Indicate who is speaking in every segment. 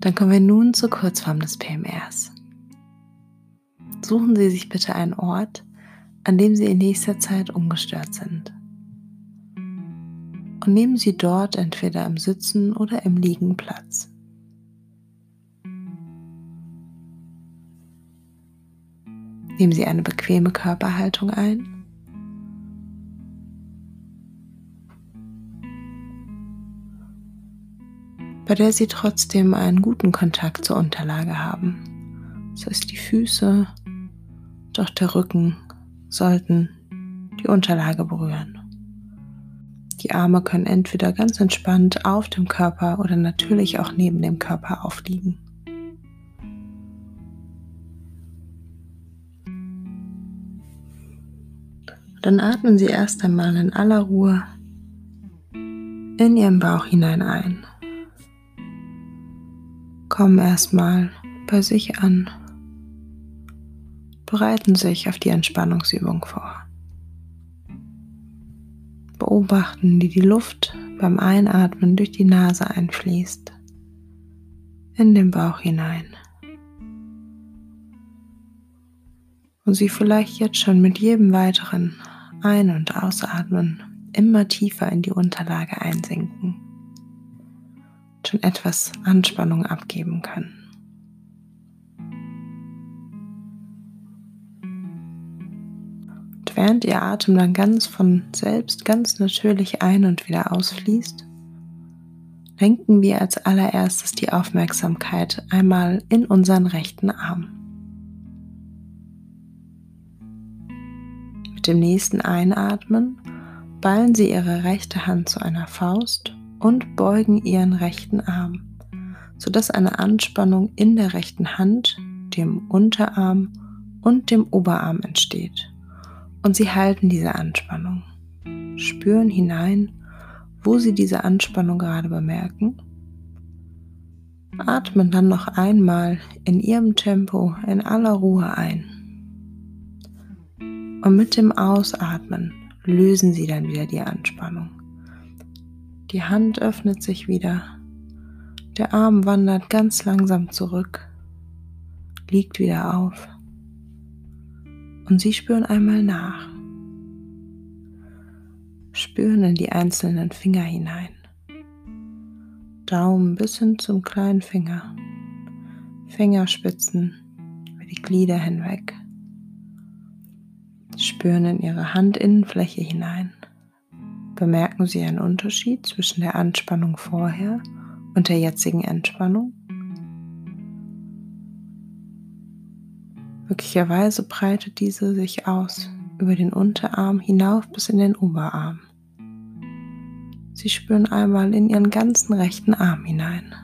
Speaker 1: Dann kommen wir nun zur Kurzform des PMRs. Suchen Sie sich bitte einen Ort, an dem Sie in nächster Zeit ungestört sind. Und nehmen Sie dort entweder im Sitzen oder im Liegen Platz. Nehmen Sie eine bequeme Körperhaltung ein. Bei der Sie trotzdem einen guten Kontakt zur Unterlage haben. Das heißt, die Füße, doch der Rücken sollten die Unterlage berühren. Die Arme können entweder ganz entspannt auf dem Körper oder natürlich auch neben dem Körper aufliegen. Dann atmen Sie erst einmal in aller Ruhe in Ihren Bauch hinein ein. Kommen erstmal bei sich an. Bereiten sich auf die Entspannungsübung vor. Beobachten, wie die Luft beim Einatmen durch die Nase einfließt, in den Bauch hinein. Und sie vielleicht jetzt schon mit jedem weiteren ein- und Ausatmen immer tiefer in die Unterlage einsinken. Schon etwas Anspannung abgeben können. Und während Ihr Atem dann ganz von selbst, ganz natürlich ein- und wieder ausfließt, lenken wir als allererstes die Aufmerksamkeit einmal in unseren rechten Arm. Mit dem nächsten Einatmen ballen Sie Ihre rechte Hand zu einer Faust und beugen Ihren rechten Arm, sodass eine Anspannung in der rechten Hand, dem Unterarm und dem Oberarm entsteht. Und Sie halten diese Anspannung. Spüren hinein, wo Sie diese Anspannung gerade bemerken. Atmen dann noch einmal in Ihrem Tempo in aller Ruhe ein. Und mit dem Ausatmen lösen Sie dann wieder die Anspannung. Die Hand öffnet sich wieder. Der Arm wandert ganz langsam zurück, liegt wieder auf. Und Sie spüren einmal nach. Spüren in die einzelnen Finger hinein. Daumen bis hin zum kleinen Finger. Fingerspitzen über die Glieder hinweg spüren in Ihre Handinnenfläche hinein. Bemerken Sie einen Unterschied zwischen der Anspannung vorher und der jetzigen Entspannung? Möglicherweise breitet diese sich aus über den Unterarm hinauf bis in den Oberarm. Sie spüren einmal in Ihren ganzen rechten Arm hinein.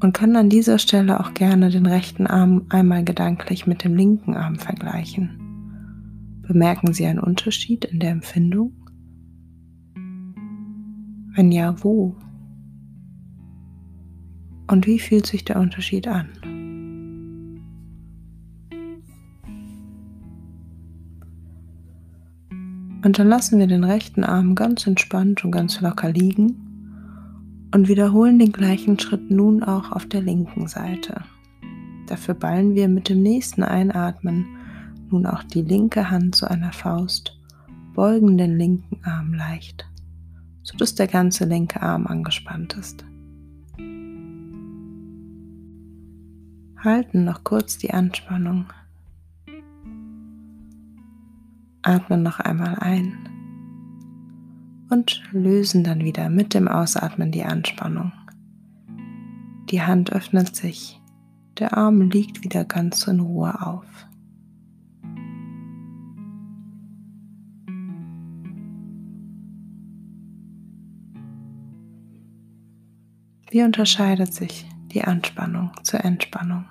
Speaker 1: und können an dieser Stelle auch gerne den rechten Arm einmal gedanklich mit dem linken Arm vergleichen. Bemerken Sie einen Unterschied in der Empfindung? Wenn ja, wo? Und wie fühlt sich der Unterschied an? Und dann lassen wir den rechten Arm ganz entspannt und ganz locker liegen und wiederholen den gleichen Schritt nun auch auf der linken Seite. Dafür ballen wir mit dem nächsten Einatmen nun auch die linke Hand zu einer Faust, beugen den linken Arm leicht, sodass der ganze linke Arm angespannt ist. Halten noch kurz die Anspannung. Atmen noch einmal ein und lösen dann wieder mit dem Ausatmen die Anspannung. Die Hand öffnet sich, der Arm liegt wieder ganz in Ruhe auf. Wie unterscheidet sich die Anspannung zur Entspannung?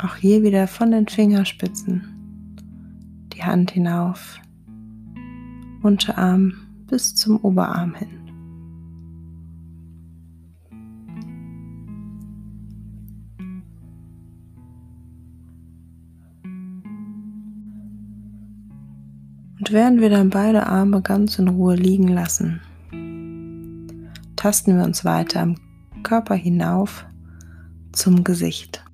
Speaker 1: Auch hier wieder von den Fingerspitzen die Hand hinauf Unterarm bis zum Oberarm hin. Und während wir dann beide Arme ganz in Ruhe liegen lassen, tasten wir uns weiter am Körper hinauf zum Gesicht.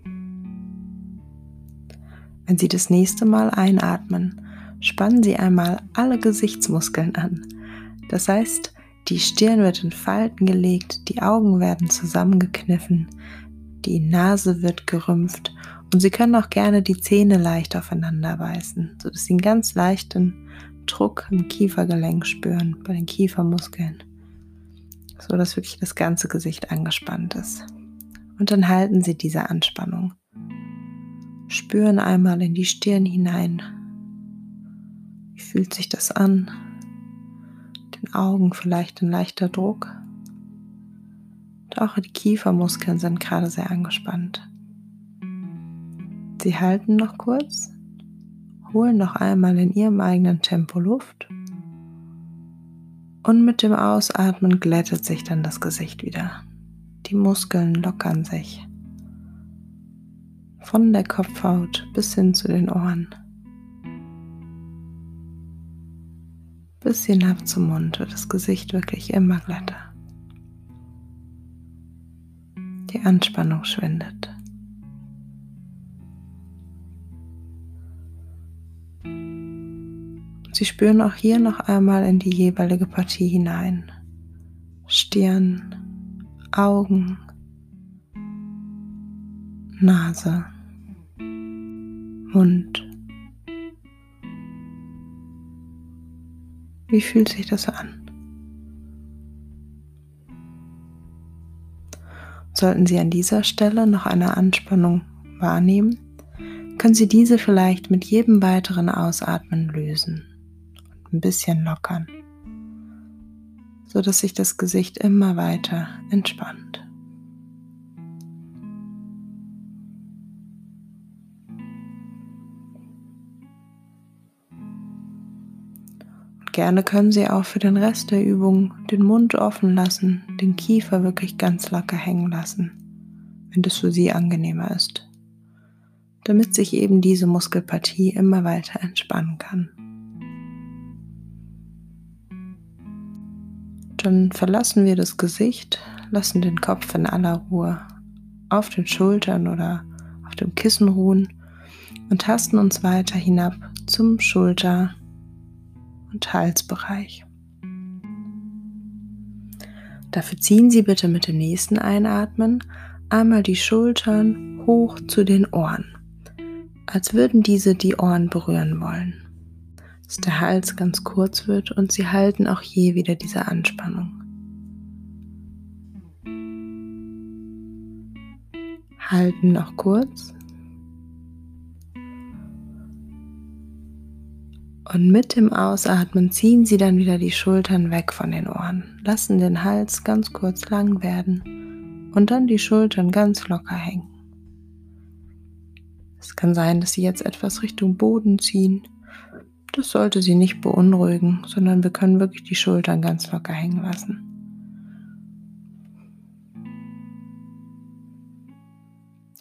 Speaker 1: Wenn Sie das nächste Mal einatmen, spannen Sie einmal alle Gesichtsmuskeln an. Das heißt, die Stirn wird in Falten gelegt, die Augen werden zusammengekniffen, die Nase wird gerümpft und Sie können auch gerne die Zähne leicht aufeinander beißen, sodass Sie einen ganz leichten Druck im Kiefergelenk spüren, bei den Kiefermuskeln, so dass wirklich das ganze Gesicht angespannt ist. Und dann halten Sie diese Anspannung. Spüren einmal in die Stirn hinein. Wie fühlt sich das an? Den Augen vielleicht ein leichter Druck. Und auch die Kiefermuskeln sind gerade sehr angespannt. Sie halten noch kurz, holen noch einmal in ihrem eigenen Tempo Luft und mit dem Ausatmen glättet sich dann das Gesicht wieder. Die Muskeln lockern sich. Von der Kopfhaut bis hin zu den Ohren. Bis hinab zum Mund wird das Gesicht wirklich immer glatter. Die Anspannung schwindet. Sie spüren auch hier noch einmal in die jeweilige Partie hinein. Stirn, Augen, Nase, Mund. Wie fühlt sich das an? Sollten Sie an dieser Stelle noch eine Anspannung wahrnehmen, können Sie diese vielleicht mit jedem weiteren Ausatmen lösen ein bisschen lockern, sodass sich das Gesicht immer weiter entspannt. Gerne können Sie auch für den Rest der Übung den Mund offen lassen, den Kiefer wirklich ganz locker hängen lassen, wenn das für Sie angenehmer ist, damit sich eben diese Muskelpartie immer weiter entspannen kann. Dann verlassen wir das Gesicht, lassen den Kopf in aller Ruhe auf den Schultern oder auf dem Kissen ruhen und tasten uns weiter hinab zum Schulter- und Halsbereich. Dafür ziehen Sie bitte mit dem nächsten Einatmen einmal die Schultern hoch zu den Ohren, als würden diese die Ohren berühren wollen. Dass der Hals ganz kurz wird und Sie halten auch hier wieder diese Anspannung. Halten noch kurz Und mit dem Ausatmen ziehen Sie dann wieder die Schultern weg von den Ohren, lassen den Hals ganz kurz lang werden und dann die Schultern ganz locker hängen. Es kann sein, dass Sie jetzt etwas Richtung Boden ziehen. Das sollte Sie nicht beunruhigen, sondern wir können wirklich die Schultern ganz locker hängen lassen.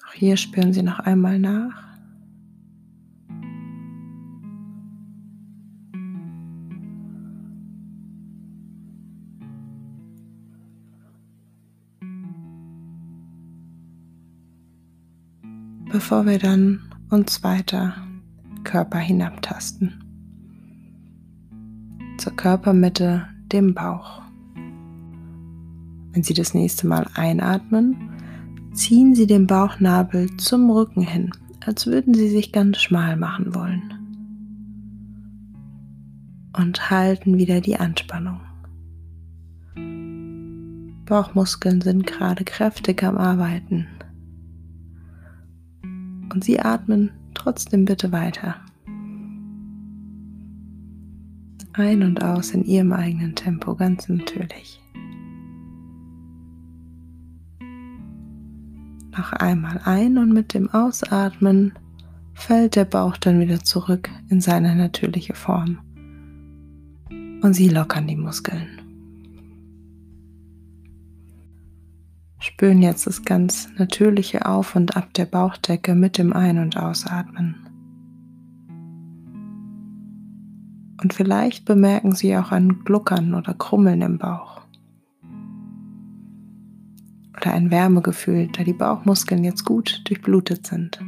Speaker 1: Auch hier spüren Sie noch einmal nach. bevor wir dann uns weiter Körper hinabtasten. Zur Körpermitte, dem Bauch. Wenn Sie das nächste Mal einatmen, ziehen Sie den Bauchnabel zum Rücken hin, als würden Sie sich ganz schmal machen wollen. Und halten wieder die Anspannung. Bauchmuskeln sind gerade kräftig am Arbeiten. Und Sie atmen trotzdem bitte weiter. Ein und aus in Ihrem eigenen Tempo, ganz natürlich. Noch einmal ein und mit dem Ausatmen fällt der Bauch dann wieder zurück in seine natürliche Form. Und Sie lockern die Muskeln. Spüren jetzt das ganz natürliche Auf und Ab der Bauchdecke mit dem Ein- und Ausatmen. Und vielleicht bemerken Sie auch ein Gluckern oder Krummeln im Bauch. oder ein Wärmegefühl, da die Bauchmuskeln jetzt gut durchblutet sind.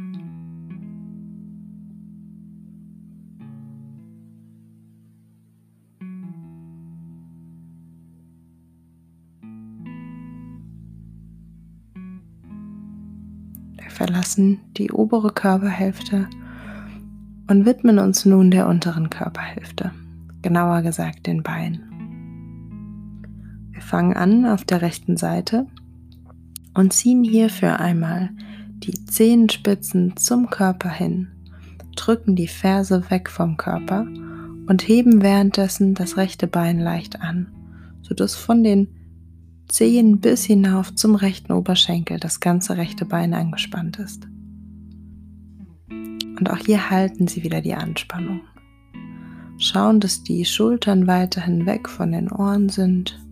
Speaker 1: Wir verlassen die obere Körperhälfte und widmen uns nun der unteren Körperhälfte, genauer gesagt den Beinen. Wir fangen an auf der rechten Seite und ziehen hierfür einmal die Zehenspitzen zum Körper hin, drücken die Ferse weg vom Körper und heben währenddessen das rechte Bein leicht an, sodass von den Zehen bis hinauf zum rechten Oberschenkel das ganze rechte Bein angespannt ist. Und auch hier halten Sie wieder die Anspannung. Schauen, dass die Schultern weiterhin weg von den Ohren sind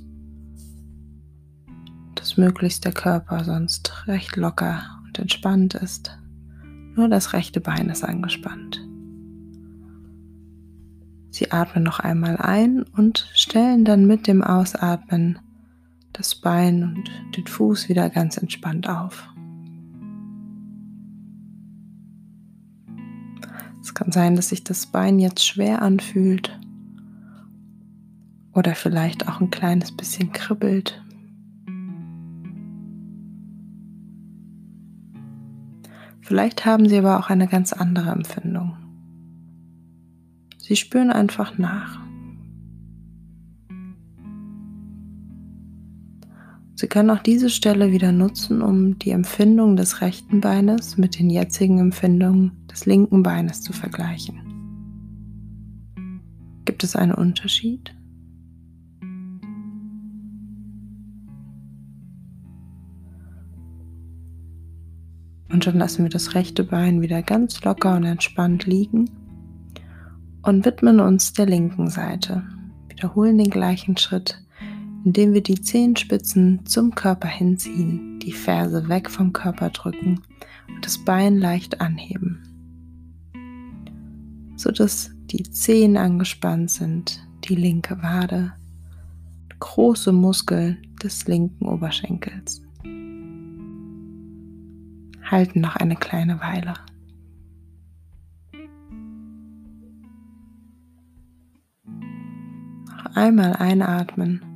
Speaker 1: dass möglichst der Körper sonst recht locker und entspannt ist. Nur das rechte Bein ist angespannt. Sie atmen noch einmal ein und stellen dann mit dem Ausatmen das Bein und den Fuß wieder ganz entspannt auf. Es kann sein, dass sich das Bein jetzt schwer anfühlt oder vielleicht auch ein kleines bisschen kribbelt. Vielleicht haben Sie aber auch eine ganz andere Empfindung. Sie spüren einfach nach. Sie können auch diese Stelle wieder nutzen, um die Empfindung des rechten Beines mit den jetzigen Empfindungen des linken Beines zu vergleichen. Gibt es einen Unterschied? Und dann lassen wir das rechte Bein wieder ganz locker und entspannt liegen und widmen uns der linken Seite. Wiederholen den gleichen Schritt, indem wir die Zehenspitzen zum Körper hinziehen, die Ferse weg vom Körper drücken und das Bein leicht anheben, sodass die Zehen angespannt sind, die linke Wade, große Muskeln des linken Oberschenkels halten noch eine kleine Weile. Noch einmal einatmen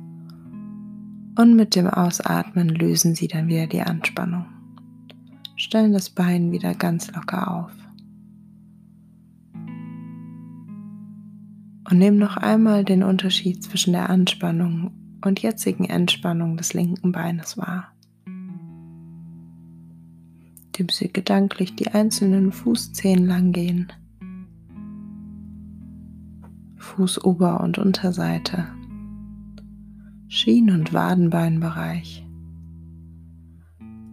Speaker 1: und mit dem Ausatmen lösen Sie dann wieder die Anspannung. Stellen das Bein wieder ganz locker auf. Und nehmen noch einmal den Unterschied zwischen der Anspannung und jetzigen Entspannung des linken Beines wahr indem Sie gedanklich die einzelnen Fußzehen lang gehen. Fußober- und Unterseite, Schien- und Wadenbeinbereich,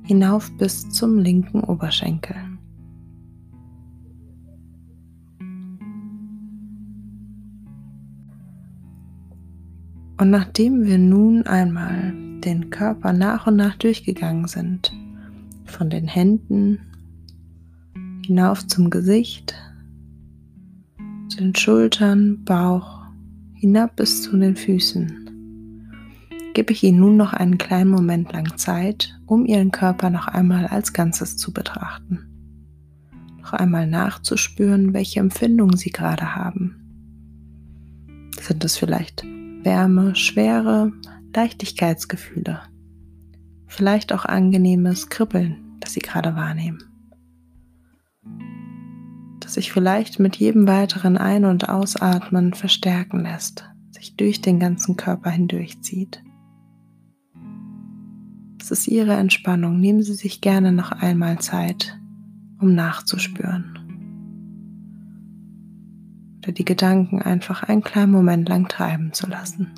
Speaker 1: hinauf bis zum linken Oberschenkel. Und nachdem wir nun einmal den Körper nach und nach durchgegangen sind, von den Händen hinauf zum Gesicht, zu den Schultern, Bauch, hinab bis zu den Füßen. Gebe ich Ihnen nun noch einen kleinen Moment lang Zeit, um Ihren Körper noch einmal als Ganzes zu betrachten. Noch einmal nachzuspüren, welche Empfindungen Sie gerade haben. Sind es vielleicht Wärme, Schwere, Leichtigkeitsgefühle? vielleicht auch angenehmes Kribbeln, das Sie gerade wahrnehmen. Das sich vielleicht mit jedem weiteren Ein- und Ausatmen verstärken lässt, sich durch den ganzen Körper hindurchzieht. Das ist Ihre Entspannung. Nehmen Sie sich gerne noch einmal Zeit, um nachzuspüren. Oder die Gedanken einfach einen kleinen Moment lang treiben zu lassen.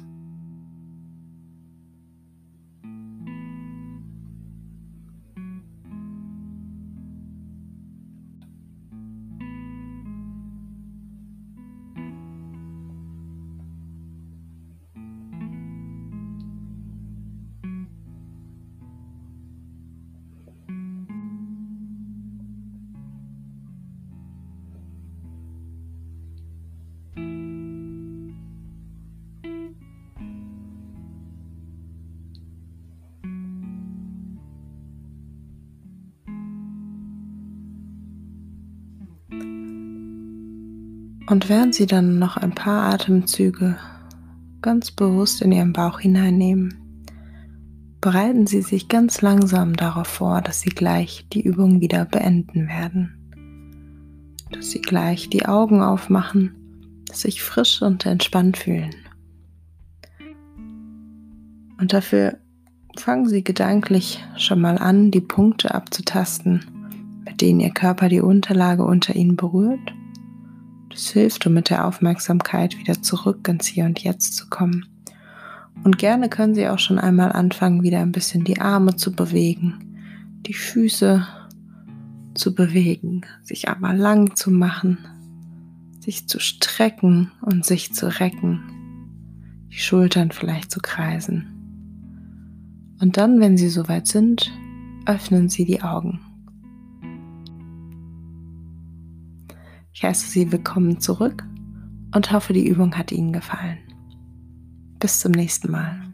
Speaker 1: Und während Sie dann noch ein paar Atemzüge ganz bewusst in Ihren Bauch hineinnehmen, bereiten Sie sich ganz langsam darauf vor, dass Sie gleich die Übung wieder beenden werden. Dass Sie gleich die Augen aufmachen, sich frisch und entspannt fühlen. Und dafür fangen Sie gedanklich schon mal an, die Punkte abzutasten, mit denen Ihr Körper die Unterlage unter Ihnen berührt. Das hilft, um mit der Aufmerksamkeit wieder zurück ins Hier und Jetzt zu kommen. Und gerne können Sie auch schon einmal anfangen, wieder ein bisschen die Arme zu bewegen, die Füße zu bewegen, sich einmal lang zu machen, sich zu strecken und sich zu recken, die Schultern vielleicht zu kreisen. Und dann, wenn Sie soweit sind, öffnen Sie die Augen. Ich heiße Sie willkommen zurück und hoffe, die Übung hat Ihnen gefallen. Bis zum nächsten Mal.